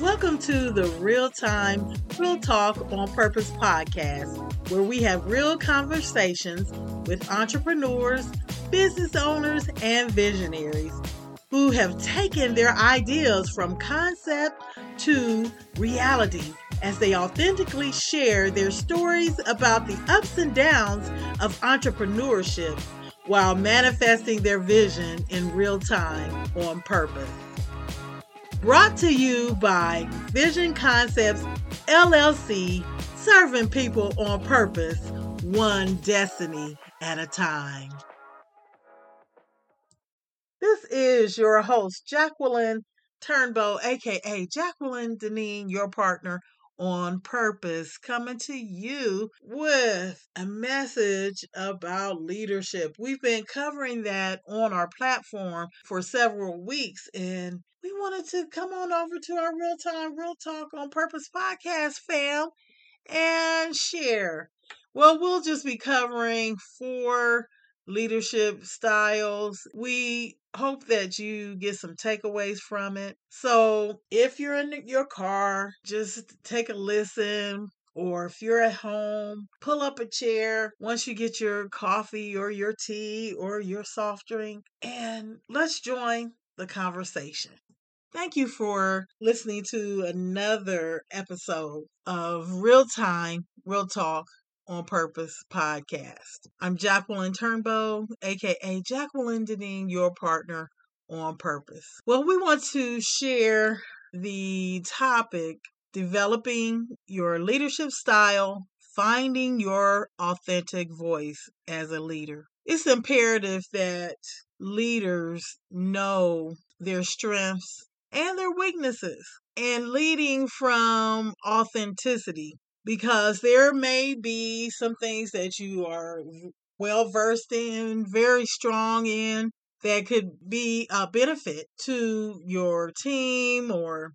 Welcome to the Real Time, Real Talk on Purpose podcast, where we have real conversations with entrepreneurs, business owners, and visionaries who have taken their ideas from concept to reality as they authentically share their stories about the ups and downs of entrepreneurship while manifesting their vision in real time on purpose. Brought to you by Vision Concepts LLC, serving people on purpose, one destiny at a time. This is your host, Jacqueline Turnbo, aka Jacqueline Deneen, your partner on purpose, coming to you with a message about leadership. We've been covering that on our platform for several weeks, and we wanted to come on over to our real time, real talk on purpose podcast, fam, and share. Well, we'll just be covering four leadership styles. We hope that you get some takeaways from it. So, if you're in your car, just take a listen. Or if you're at home, pull up a chair once you get your coffee or your tea or your soft drink and let's join the conversation. Thank you for listening to another episode of Real Time, Real Talk on Purpose podcast. I'm Jacqueline Turnbo, aka Jacqueline Deneen, your partner on purpose. Well, we want to share the topic developing your leadership style, finding your authentic voice as a leader. It's imperative that leaders know their strengths and their weaknesses and leading from authenticity because there may be some things that you are well versed in, very strong in, that could be a benefit to your team or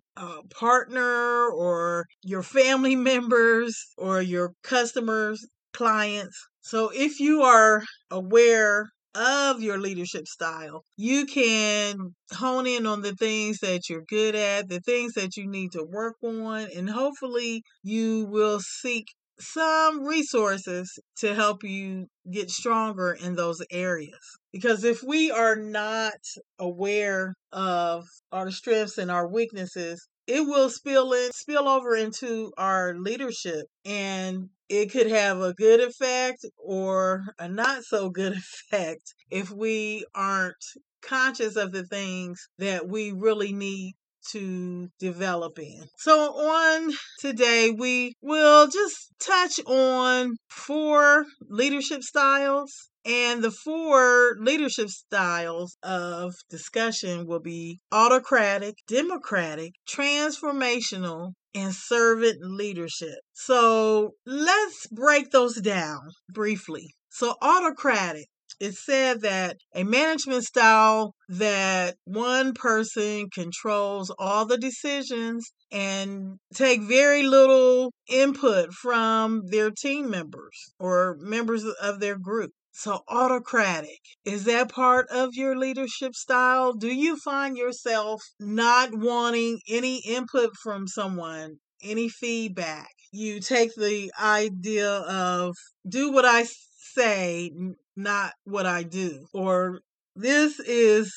partner or your family members or your customers, clients. So if you are aware of your leadership style. You can hone in on the things that you're good at, the things that you need to work on, and hopefully you will seek some resources to help you get stronger in those areas. Because if we are not aware of our strengths and our weaknesses, it will spill in spill over into our leadership and it could have a good effect or a not so good effect if we aren't conscious of the things that we really need to develop in. So, on today, we will just touch on four leadership styles. And the four leadership styles of discussion will be autocratic, democratic, transformational, and servant leadership. So let's break those down briefly. So, autocratic it said that a management style that one person controls all the decisions and take very little input from their team members or members of their group. So, autocratic, is that part of your leadership style? Do you find yourself not wanting any input from someone, any feedback? You take the idea of do what I say, not what I do. Or this is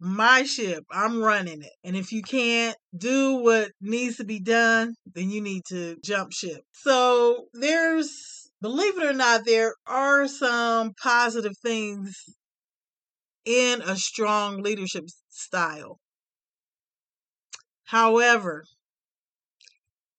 my ship. I'm running it. And if you can't do what needs to be done, then you need to jump ship. So there's, believe it or not, there are some positive things in a strong leadership style. However,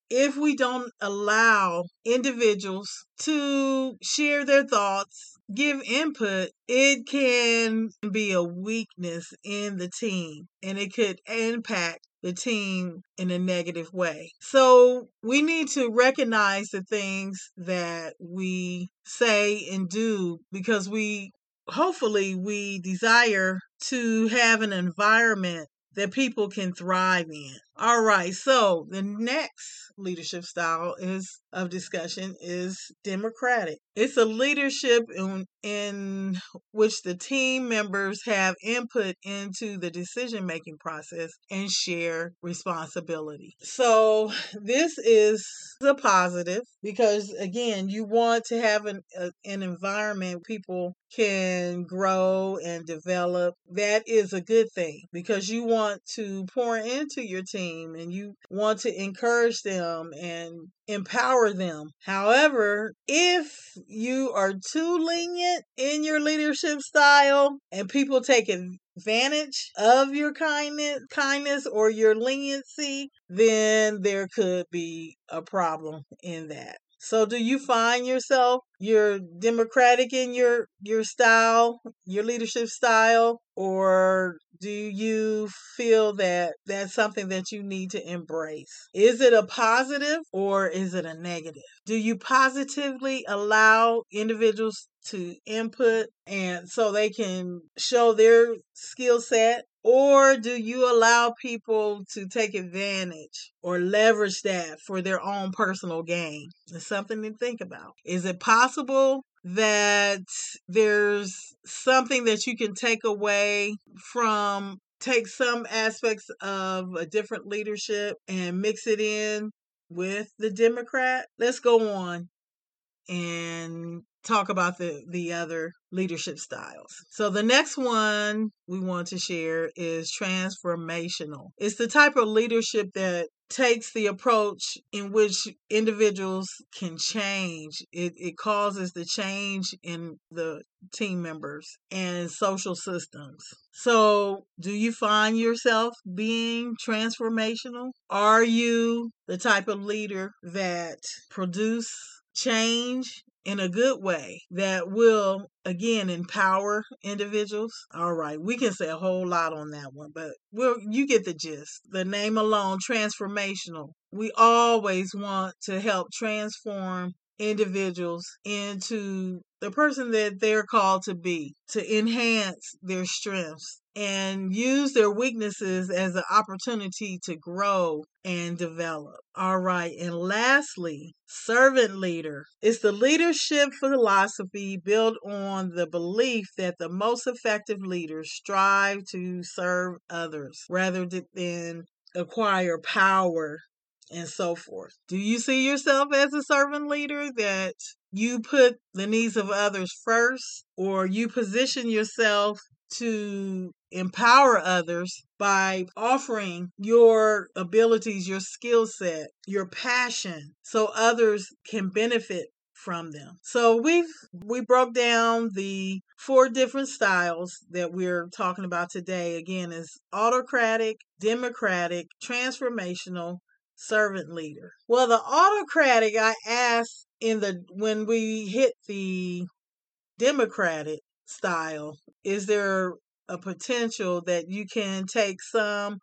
if we don't allow individuals to share their thoughts, give input, it can be a weakness in the team and it could impact the team in a negative way. So we need to recognize the things that we say and do because we hopefully we desire to have an environment that people can thrive in. All right, so the next leadership style is of discussion is democratic. It's a leadership in, in which the team members have input into the decision making process and share responsibility. So this is a positive because again, you want to have an a, an environment people can grow and develop. That is a good thing because you want to pour into your team and you want to encourage them and empower them. However, if you are too lenient in your leadership style and people take advantage of your kindness kindness or your leniency, then there could be a problem in that. So do you find yourself you're democratic in your your style, your leadership style or do you feel that that's something that you need to embrace? Is it a positive or is it a negative? Do you positively allow individuals to input and so they can show their skill set or do you allow people to take advantage or leverage that for their own personal gain? It's something to think about. Is it possible that there's something that you can take away from take some aspects of a different leadership and mix it in with the Democrat? Let's go on and talk about the the other leadership styles. So the next one we want to share is transformational. It's the type of leadership that takes the approach in which individuals can change. It, it causes the change in the team members and social systems. So, do you find yourself being transformational? Are you the type of leader that produce change in a good way that will again empower individuals. All right we can say a whole lot on that one but we'll you get the gist. The name alone transformational. We always want to help transform individuals into the person that they're called to be, to enhance their strengths and use their weaknesses as an opportunity to grow and develop. All right. And lastly, servant leader is the leadership philosophy built on the belief that the most effective leaders strive to serve others rather than acquire power and so forth. Do you see yourself as a servant leader that you put the needs of others first, or you position yourself to empower others by offering your abilities, your skill set, your passion, so others can benefit from them. So we've we broke down the four different styles that we're talking about today. Again, is autocratic, democratic, transformational, servant leader. Well, the autocratic, I asked in the when we hit the democratic style, is there a potential that you can take some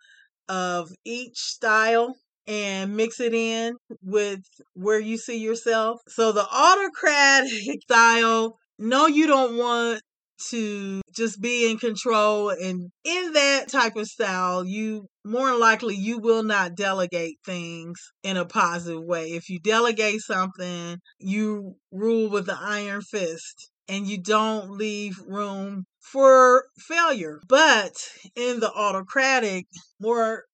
of each style and mix it in with where you see yourself? So the autocratic style, no, you don't want to just be in control and in that type of style you more likely you will not delegate things in a positive way. If you delegate something you rule with the iron fist and you don't leave room for failure. But in the autocratic more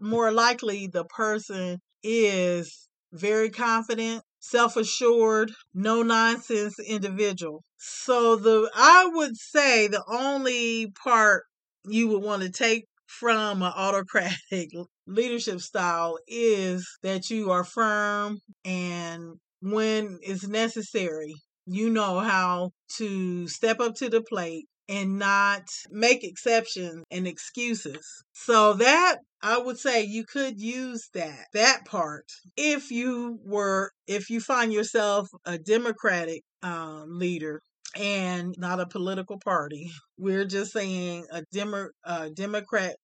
more likely the person is very confident self assured, no nonsense individual. So the I would say the only part you would want to take from an autocratic leadership style is that you are firm and when it's necessary, you know how to step up to the plate and not make exceptions and excuses. So that I would say you could use that that part if you were if you find yourself a democratic um, leader and not a political party. We're just saying a demo, uh, democrat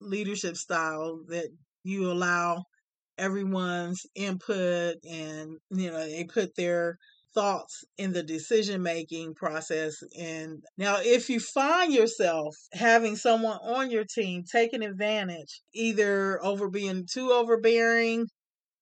leadership style that you allow everyone's input and you know they put their thoughts in the decision making process. And now, if you find yourself having someone on your team taking advantage, either over being too overbearing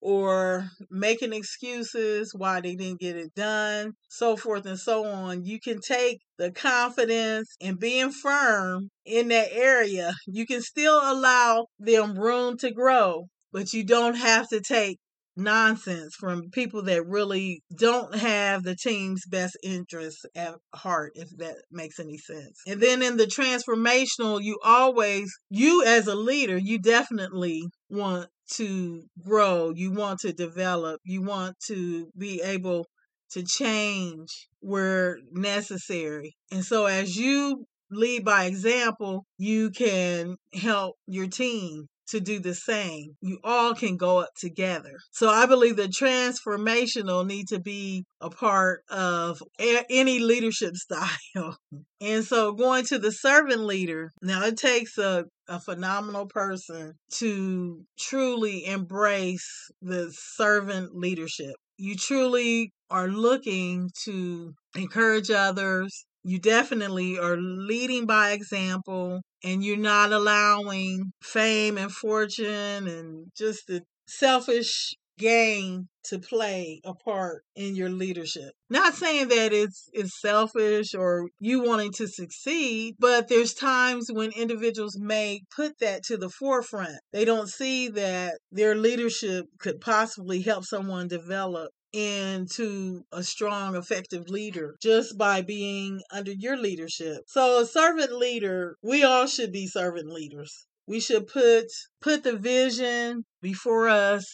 or making excuses why they didn't get it done, so forth and so on. You can take the confidence and being firm in that area. You can still allow them room to grow, but you don't have to take nonsense from people that really don't have the team's best interests at heart if that makes any sense. And then in the transformational you always you as a leader you definitely want to grow. You want to develop. You want to be able to change where necessary. And so as you lead by example you can help your team to do the same. You all can go up together. So I believe the transformational need to be a part of any leadership style. And so going to the servant leader, now it takes a, a phenomenal person to truly embrace the servant leadership. You truly are looking to encourage others, you definitely are leading by example and you're not allowing fame and fortune and just the selfish gain to play a part in your leadership. Not saying that it's it's selfish or you wanting to succeed, but there's times when individuals may put that to the forefront. They don't see that their leadership could possibly help someone develop into a strong, effective leader just by being under your leadership. So, a servant leader, we all should be servant leaders. We should put put the vision before us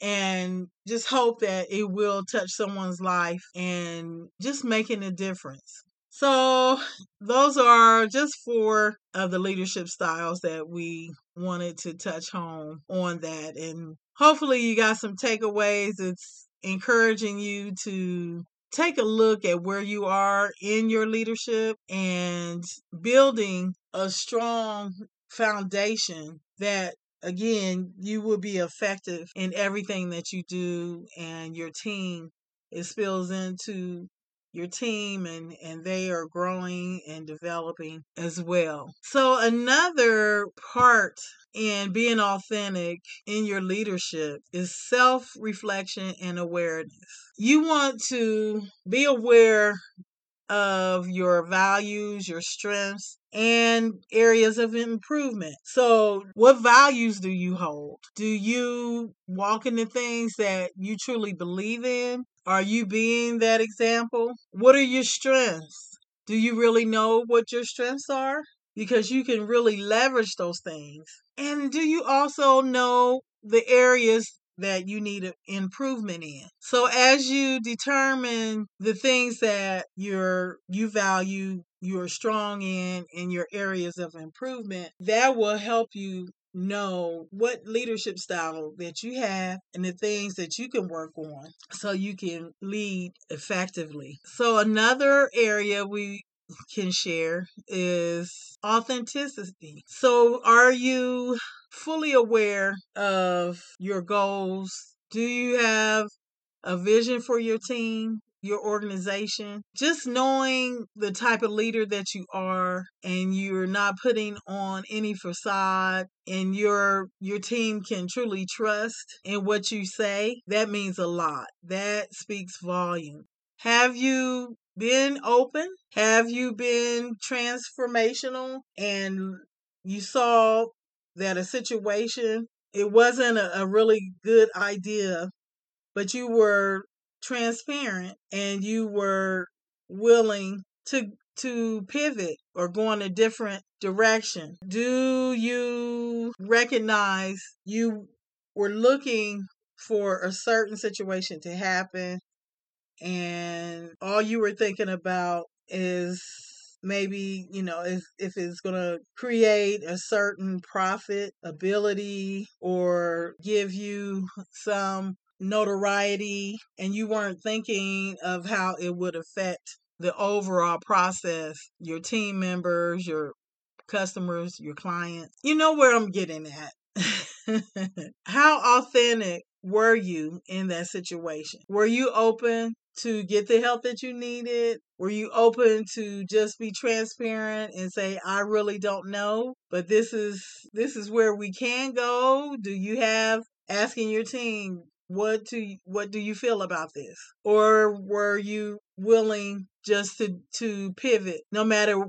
and just hope that it will touch someone's life and just making a difference. So, those are just four of the leadership styles that we wanted to touch home on that. And hopefully, you got some takeaways. It's encouraging you to take a look at where you are in your leadership and building a strong foundation that again you will be effective in everything that you do and your team it spills into your team and and they are growing and developing as well so another part in being authentic in your leadership is self reflection and awareness. You want to be aware of your values, your strengths, and areas of improvement. So, what values do you hold? Do you walk in the things that you truly believe in? Are you being that example? What are your strengths? Do you really know what your strengths are? Because you can really leverage those things. And do you also know the areas that you need improvement in. So as you determine the things that you're you value, you're strong in in your areas of improvement, that will help you know what leadership style that you have and the things that you can work on so you can lead effectively. So another area we can share is authenticity. So are you fully aware of your goals? Do you have a vision for your team? Your organization, just knowing the type of leader that you are and you're not putting on any facade and your your team can truly trust in what you say, that means a lot. That speaks volume. Have you been open? Have you been transformational and you saw that a situation it wasn't a, a really good idea but you were transparent and you were willing to to pivot or go in a different direction? Do you recognize you were looking for a certain situation to happen and all you were thinking about is maybe you know if, if it's going to create a certain profit ability or give you some notoriety and you weren't thinking of how it would affect the overall process, your team members, your customers, your clients. You know where I'm getting at. how authentic were you in that situation? Were you open to get the help that you needed? Were you open to just be transparent and say, I really don't know, but this is this is where we can go? Do you have asking your team, what do what do you feel about this? Or were you willing just to to pivot no matter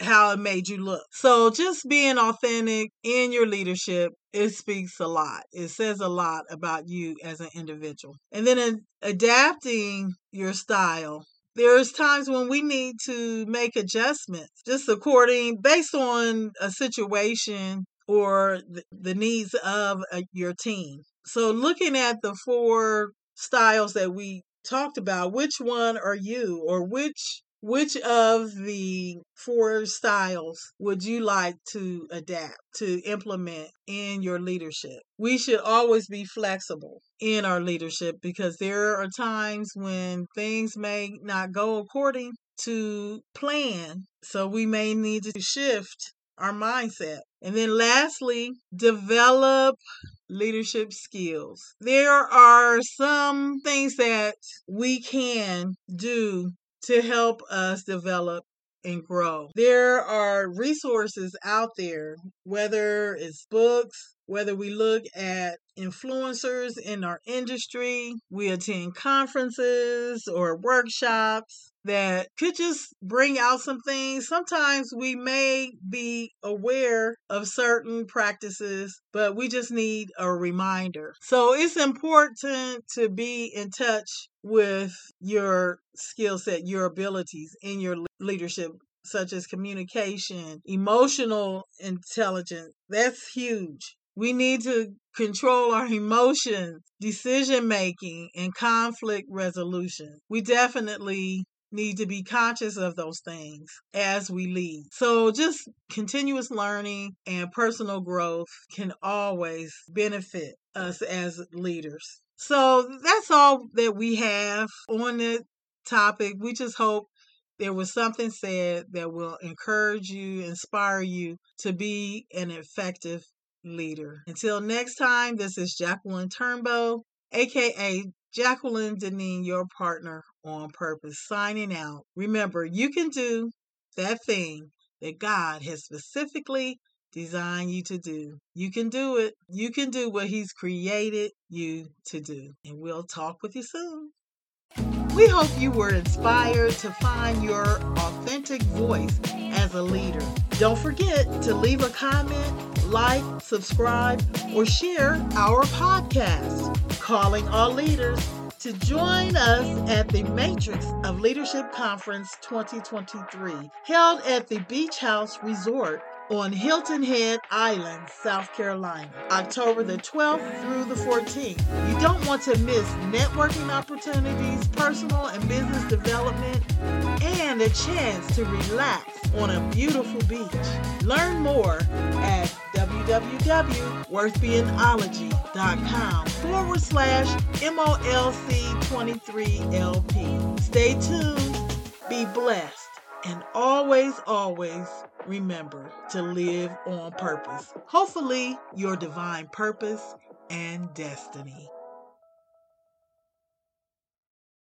how it made you look. So just being authentic in your leadership, it speaks a lot. It says a lot about you as an individual. And then adapting your style. There's times when we need to make adjustments just according based on a situation or the needs of uh, your team. So looking at the four styles that we talked about, which one are you or which which of the four styles would you like to adapt, to implement in your leadership? We should always be flexible in our leadership because there are times when things may not go according to plan. So we may need to shift our mindset. And then lastly, develop leadership skills. There are some things that we can do to help us develop and grow. There are resources out there, whether it's books, whether we look at influencers in our industry, we attend conferences or workshops that could just bring out some things. Sometimes we may be aware of certain practices, but we just need a reminder. So it's important to be in touch with your skill set, your abilities in your leadership such as communication, emotional intelligence. That's huge. We need to control our emotions, decision making, and conflict resolution. We definitely need to be conscious of those things as we lead. So, just continuous learning and personal growth can always benefit us as leaders. So, that's all that we have on the topic. We just hope there was something said that will encourage you, inspire you to be an effective leader. Until next time, this is Jacqueline Turnbo, aka Jacqueline Deneen, your partner on purpose, signing out. Remember, you can do that thing that God has specifically designed you to do. You can do it. You can do what He's created you to do. And we'll talk with you soon. We hope you were inspired to find your authentic voice as a leader. Don't forget to leave a comment, like, subscribe, or share our podcast. Calling all leaders to join us at the Matrix of Leadership Conference 2023, held at the Beach House Resort on Hilton Head Island, South Carolina, October the 12th through the 14th. You don't want to miss networking opportunities, personal and business development, and a chance to relax on a beautiful beach. Learn more at www.worthbeingology.com forward slash MOLC23LP. Stay tuned, be blessed, and always, always remember to live on purpose. Hopefully, your divine purpose and destiny.